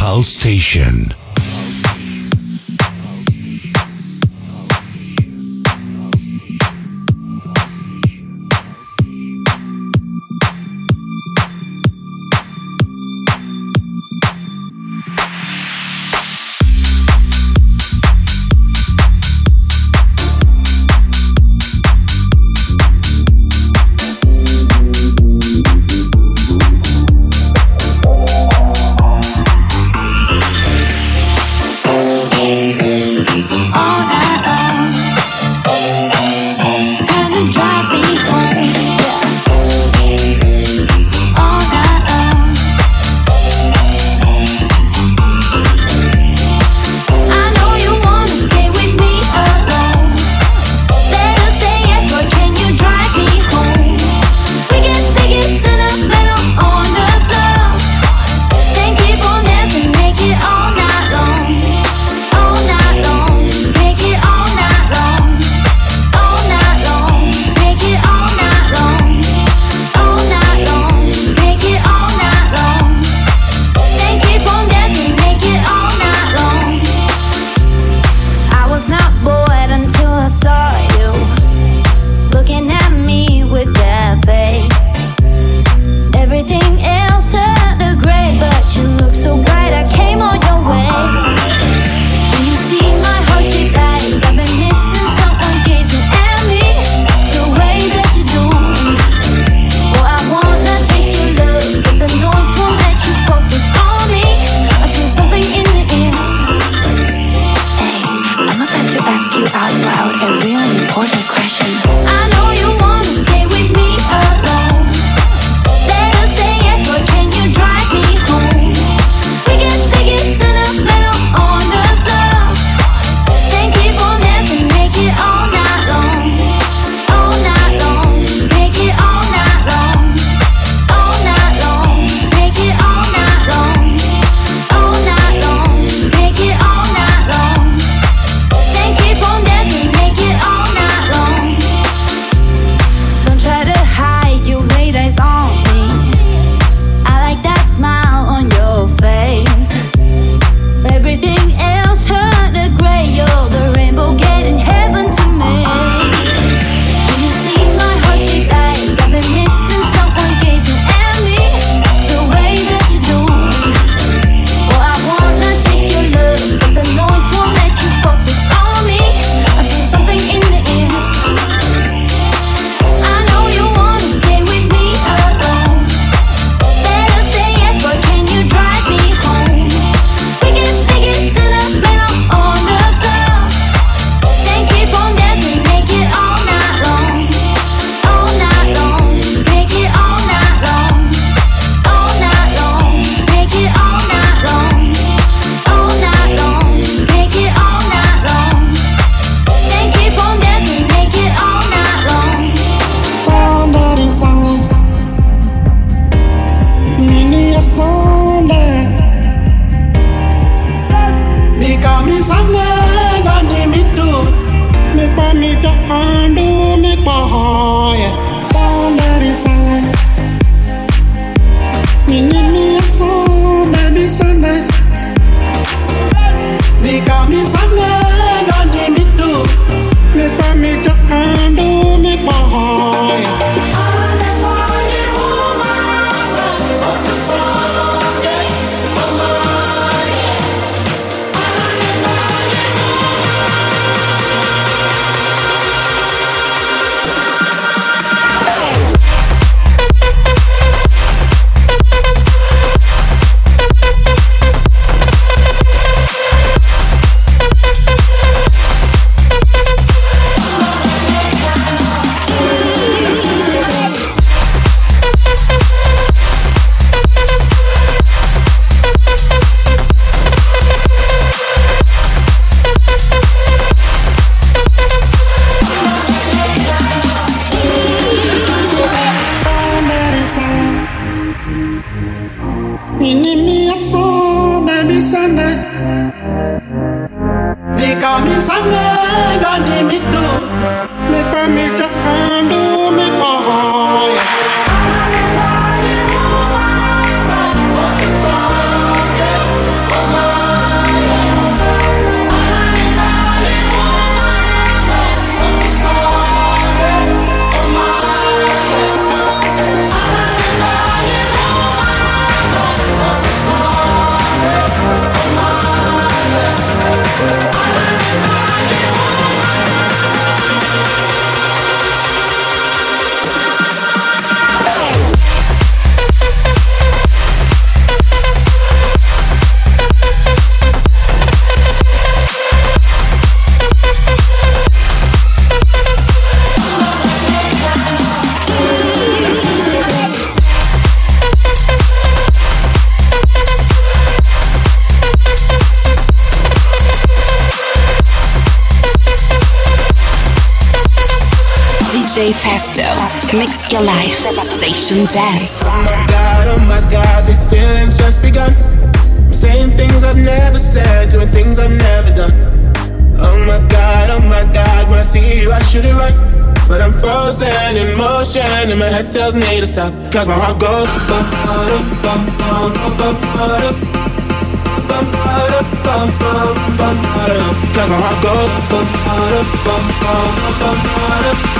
Pulse Station. DJ Festo. Mix your life, station dance. Oh my god, oh my god, these feelings just begun. I'm saying things I've never said, doing things I've never done. Oh my god, oh my god, when I see you, I should it run, But I'm frozen in motion, and my head tells me to stop. Cause my heart goes. Cause my heart goes.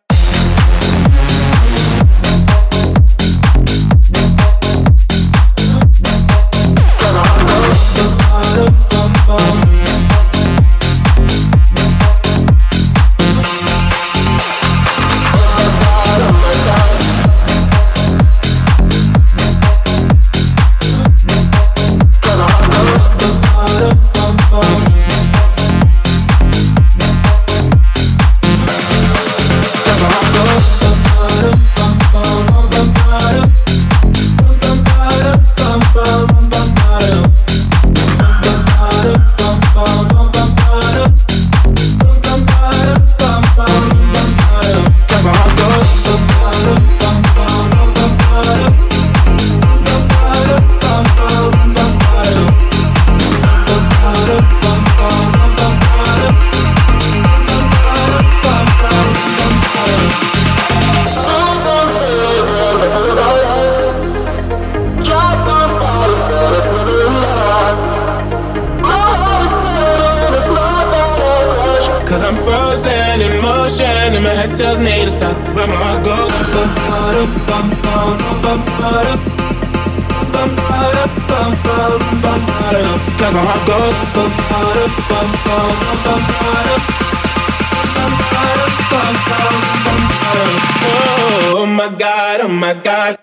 'Cause my heart goes. Oh my god, oh my god.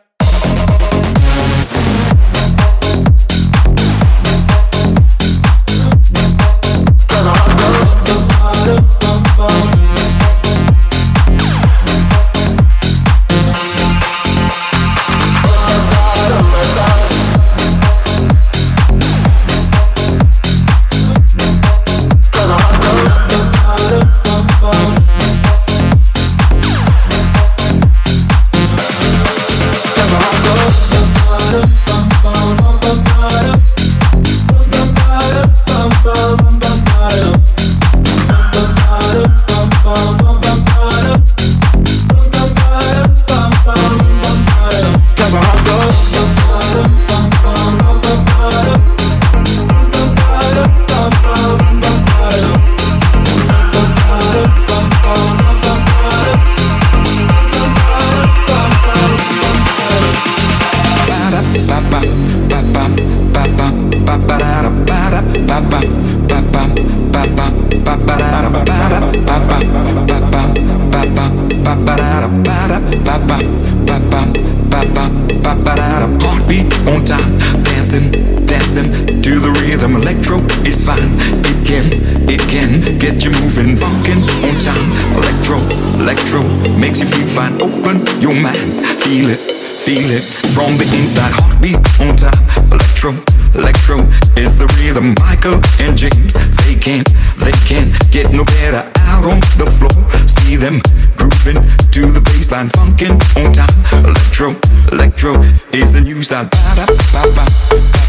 is fine. It can, it can get you moving, funkin' on time. Electro, electro makes you feel fine. Open your mind, feel it, feel it from the inside. Heartbeat on time. Electro, electro is the rhythm. Michael and James, they can, they can get no better. Out on the floor, see them grooving to the baseline, funkin' on time. Electro, electro is the new style. Ba ba ba ba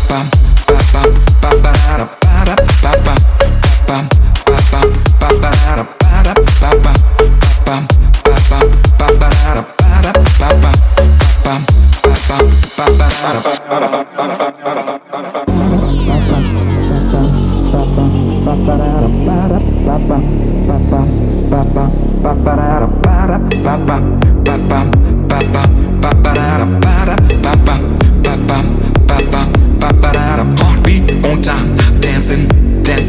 ba ba ba ba ba ba ba ba ba ba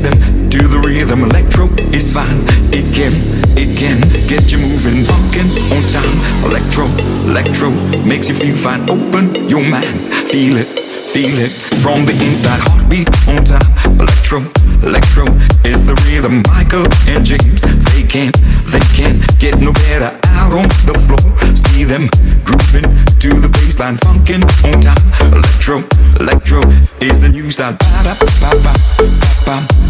listen to the rhythm. Electro is fine. It can, it can get you moving, walking on time. Electro, electro makes you feel fine. Open your mind, feel it, feel it from the inside. Heartbeat on time. Electro, electro is the rhythm. Michael and James, they can, they can get no better. Out on the floor, see them grooving to the baseline, funkin' on time. Electro, electro is the new style. Ba-da-ba-ba, ba-ba.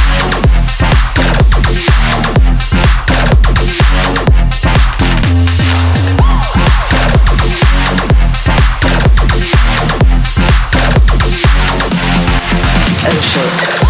Oh shit.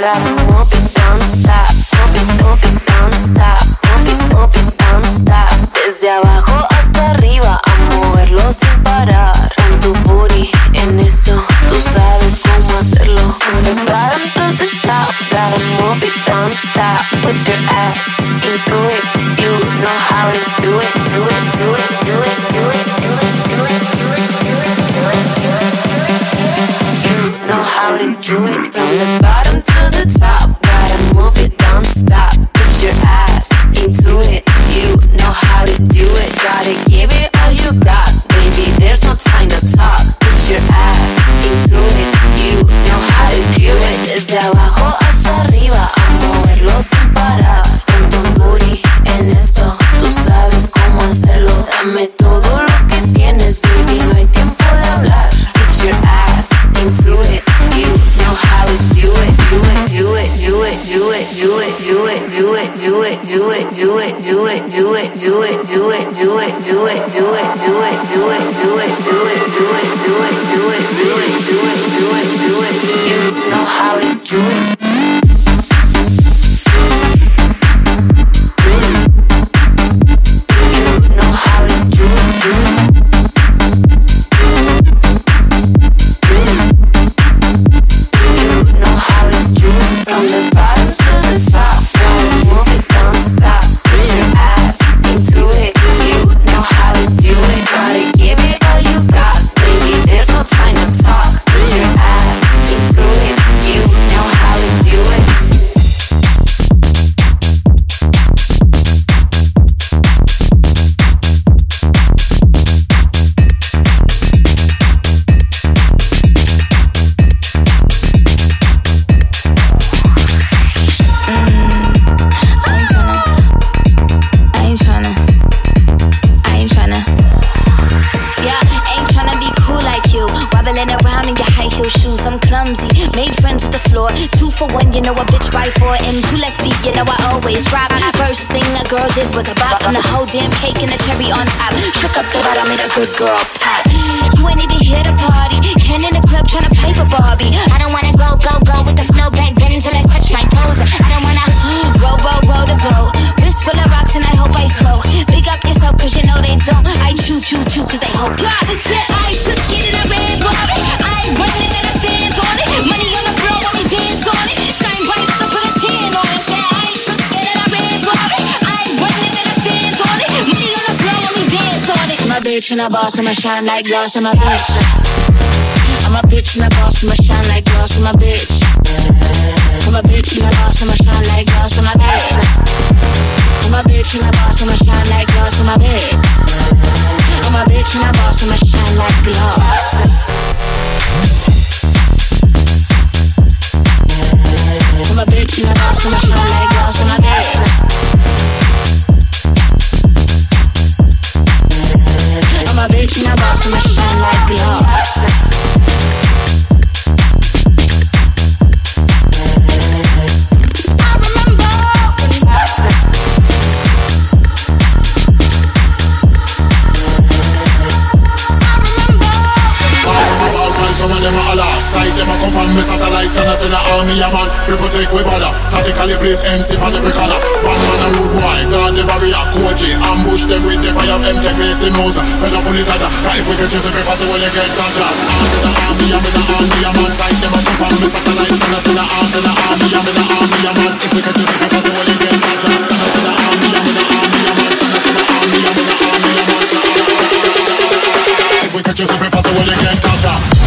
Love. and a boss, I'ma shine like glass, I'm a bitch. I'm a bitch and a boss, I'ma shine like glass, I'm a bitch. I'm a bitch and a boss, I'ma shine like glass, I'm a bitch. I'm a bitch and a boss, I'ma shine like glass, I'm a bitch. I'm a bitch and a boss, I'ma shine like glass. I'm a bitch and a boss, I'ma shine like glass, I'm a bitch. love. Me satellites, can I say the army a man We protect we bother, tactically place MC on every corner Bad man a rude boy, guard the barrier. Coachy, ambush them with the fire. Take place the nose, pressure pull it at Cause if we can chase it before so will you get touched I say the army, I'm in the army a man. Sight them come from me satellites, can I say the army, the army, I'm in the army a man. If we can chase it before so will you get army, I'm in the army I'm in the army a man. If we chase it before so will you get touched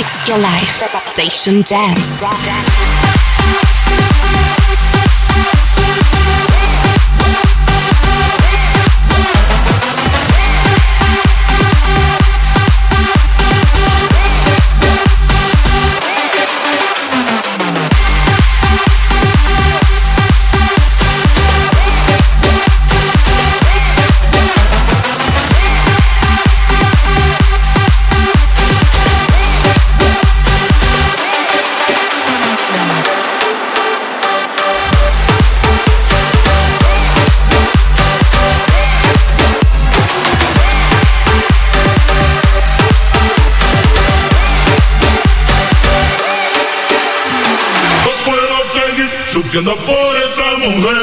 Mix your life. Station Dance. sufriendo por esa mujer.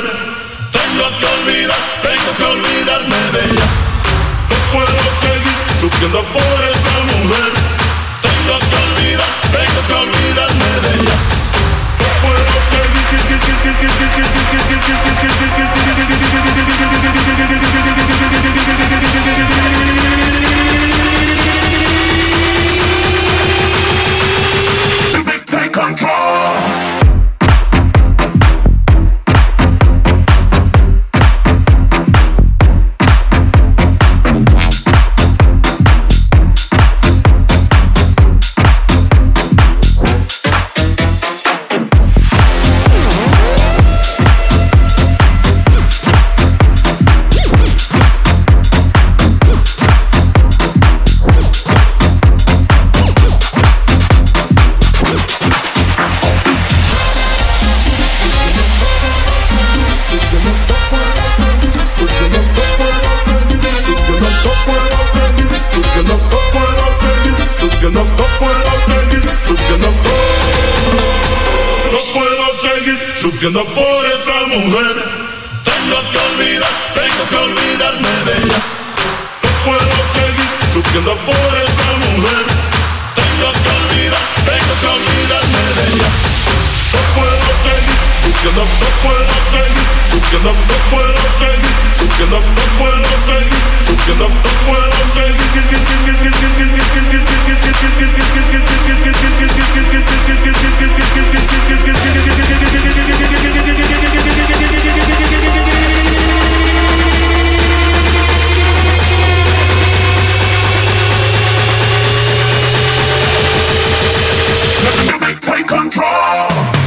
Take control!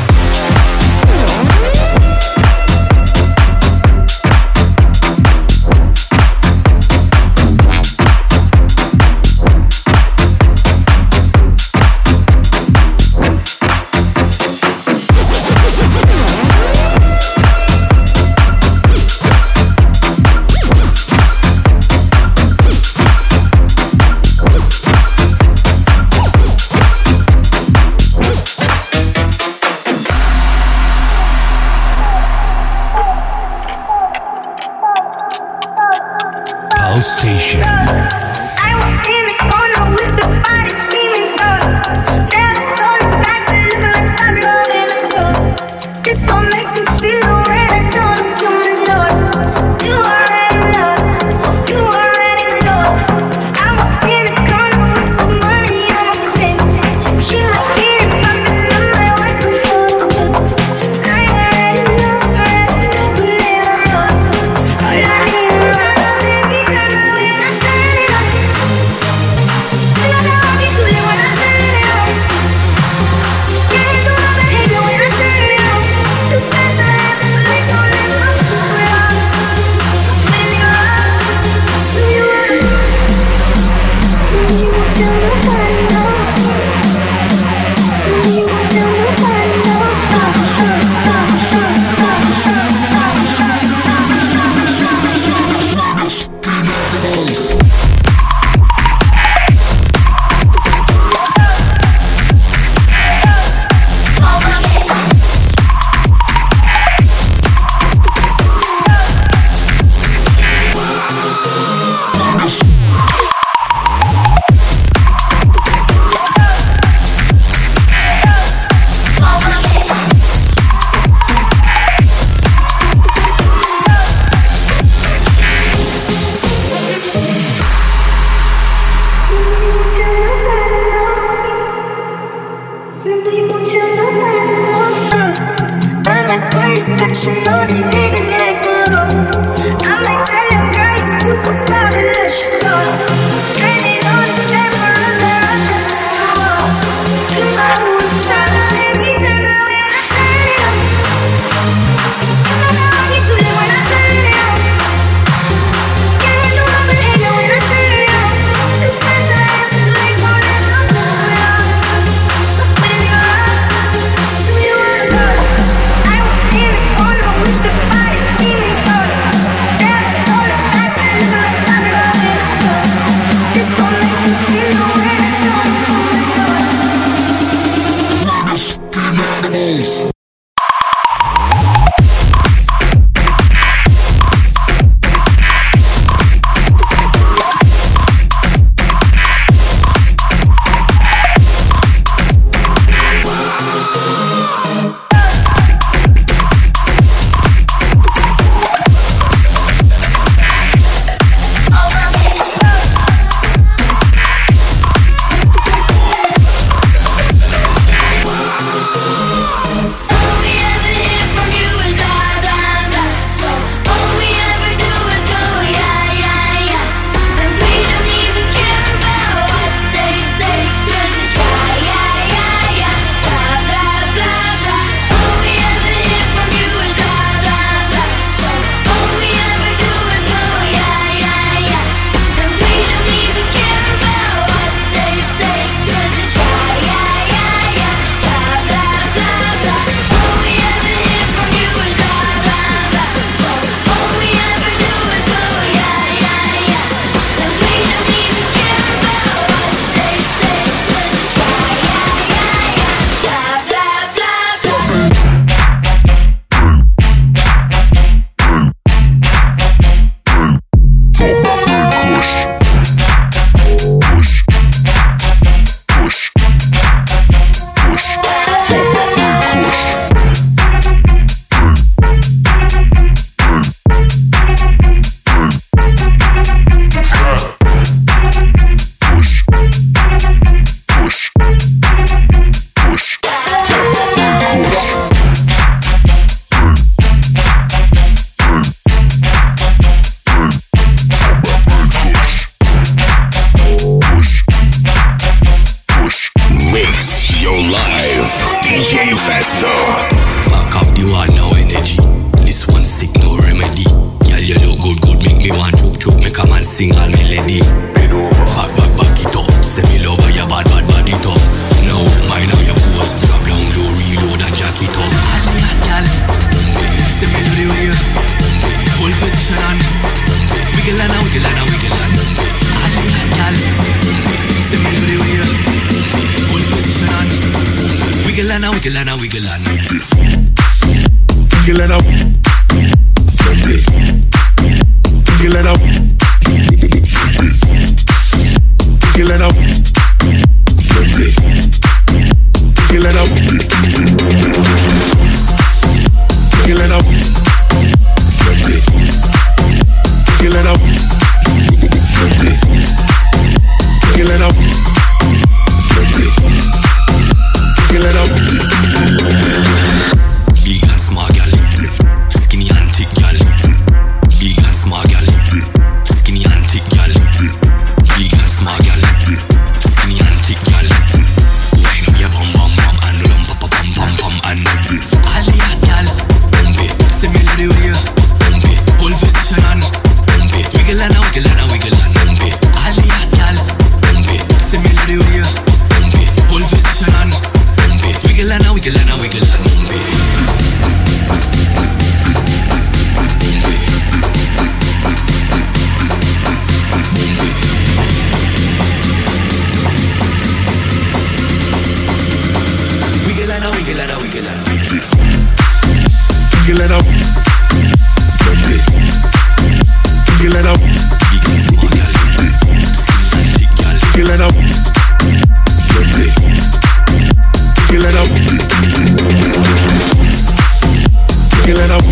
Feeling up.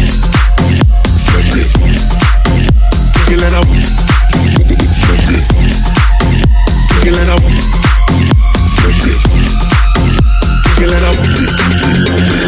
Up.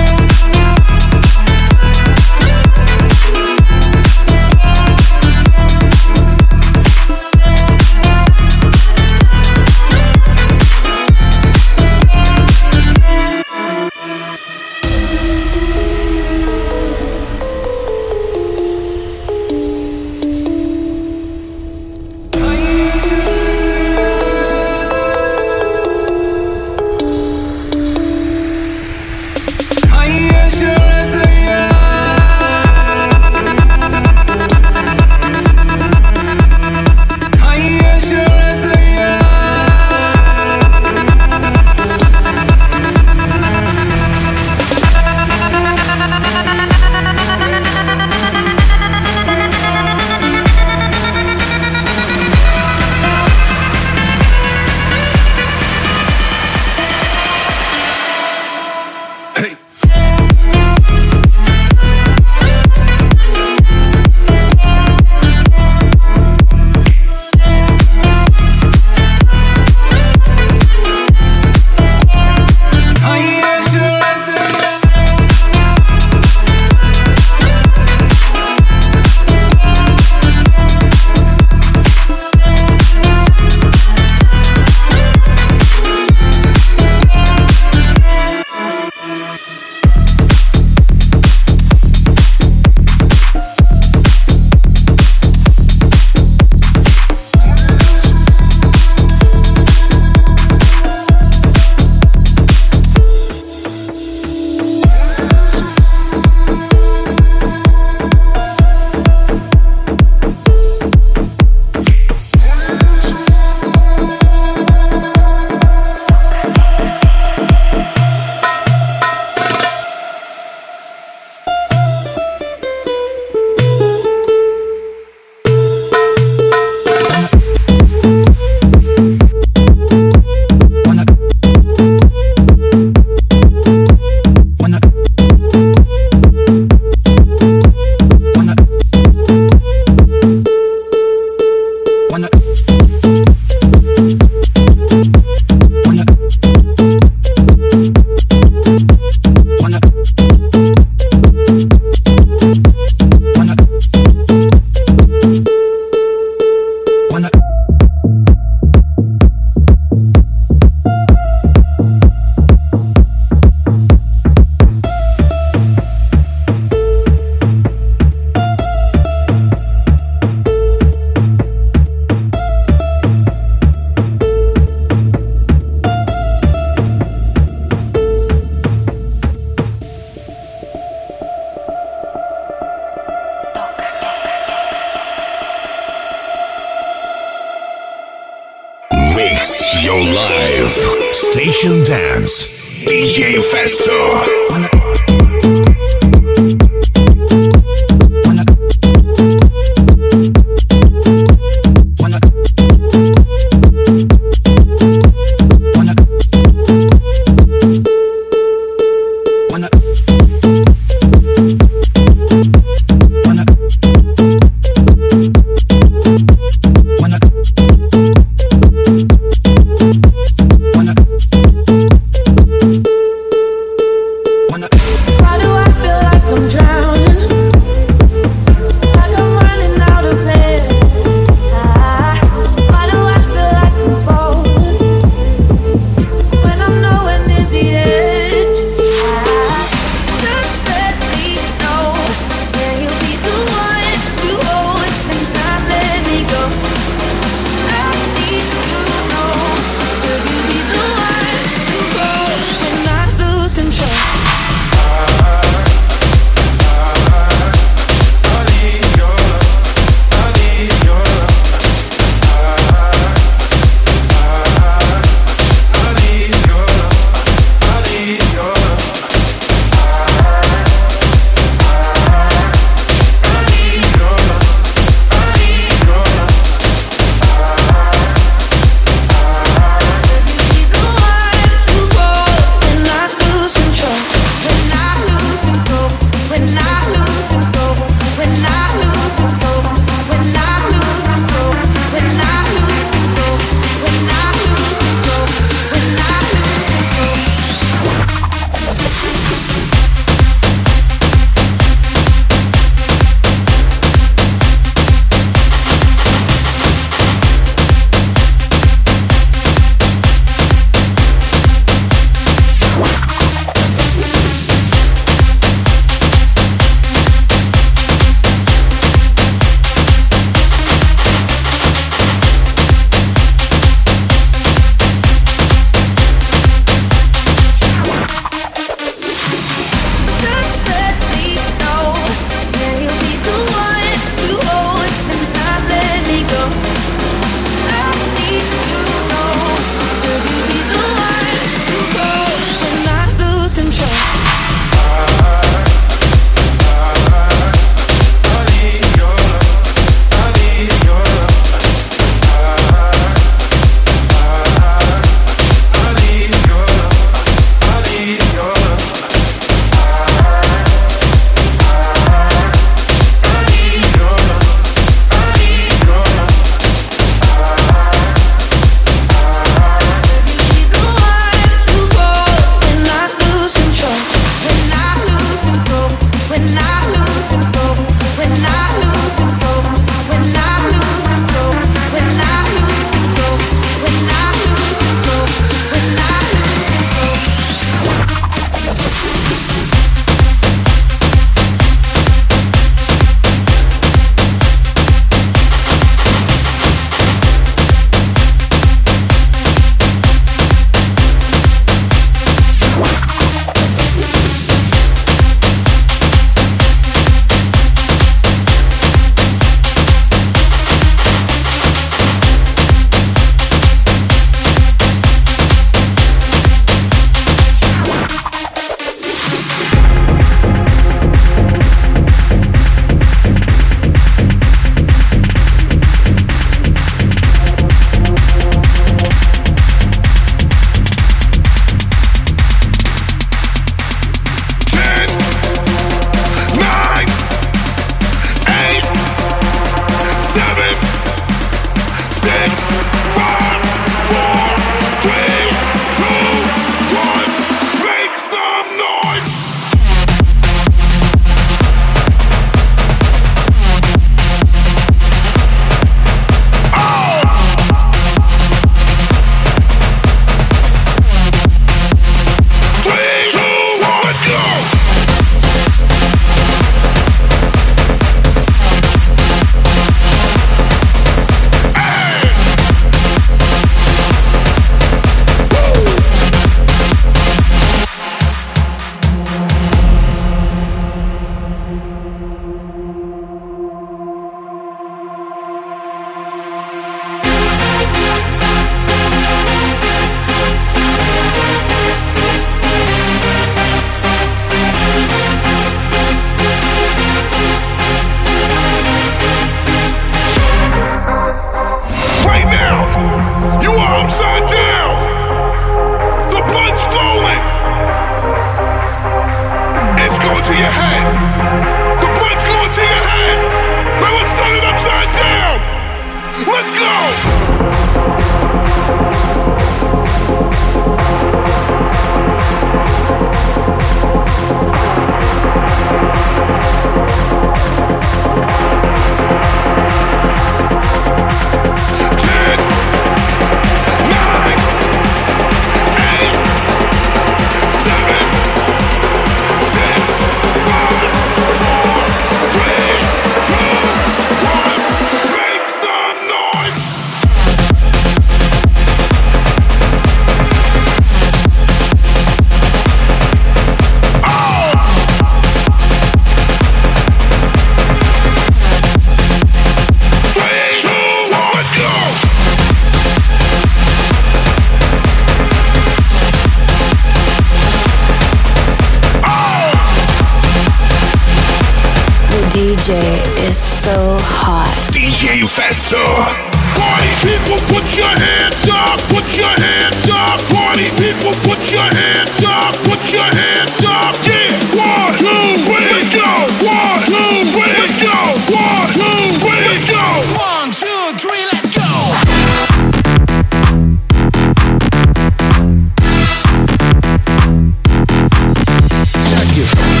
Check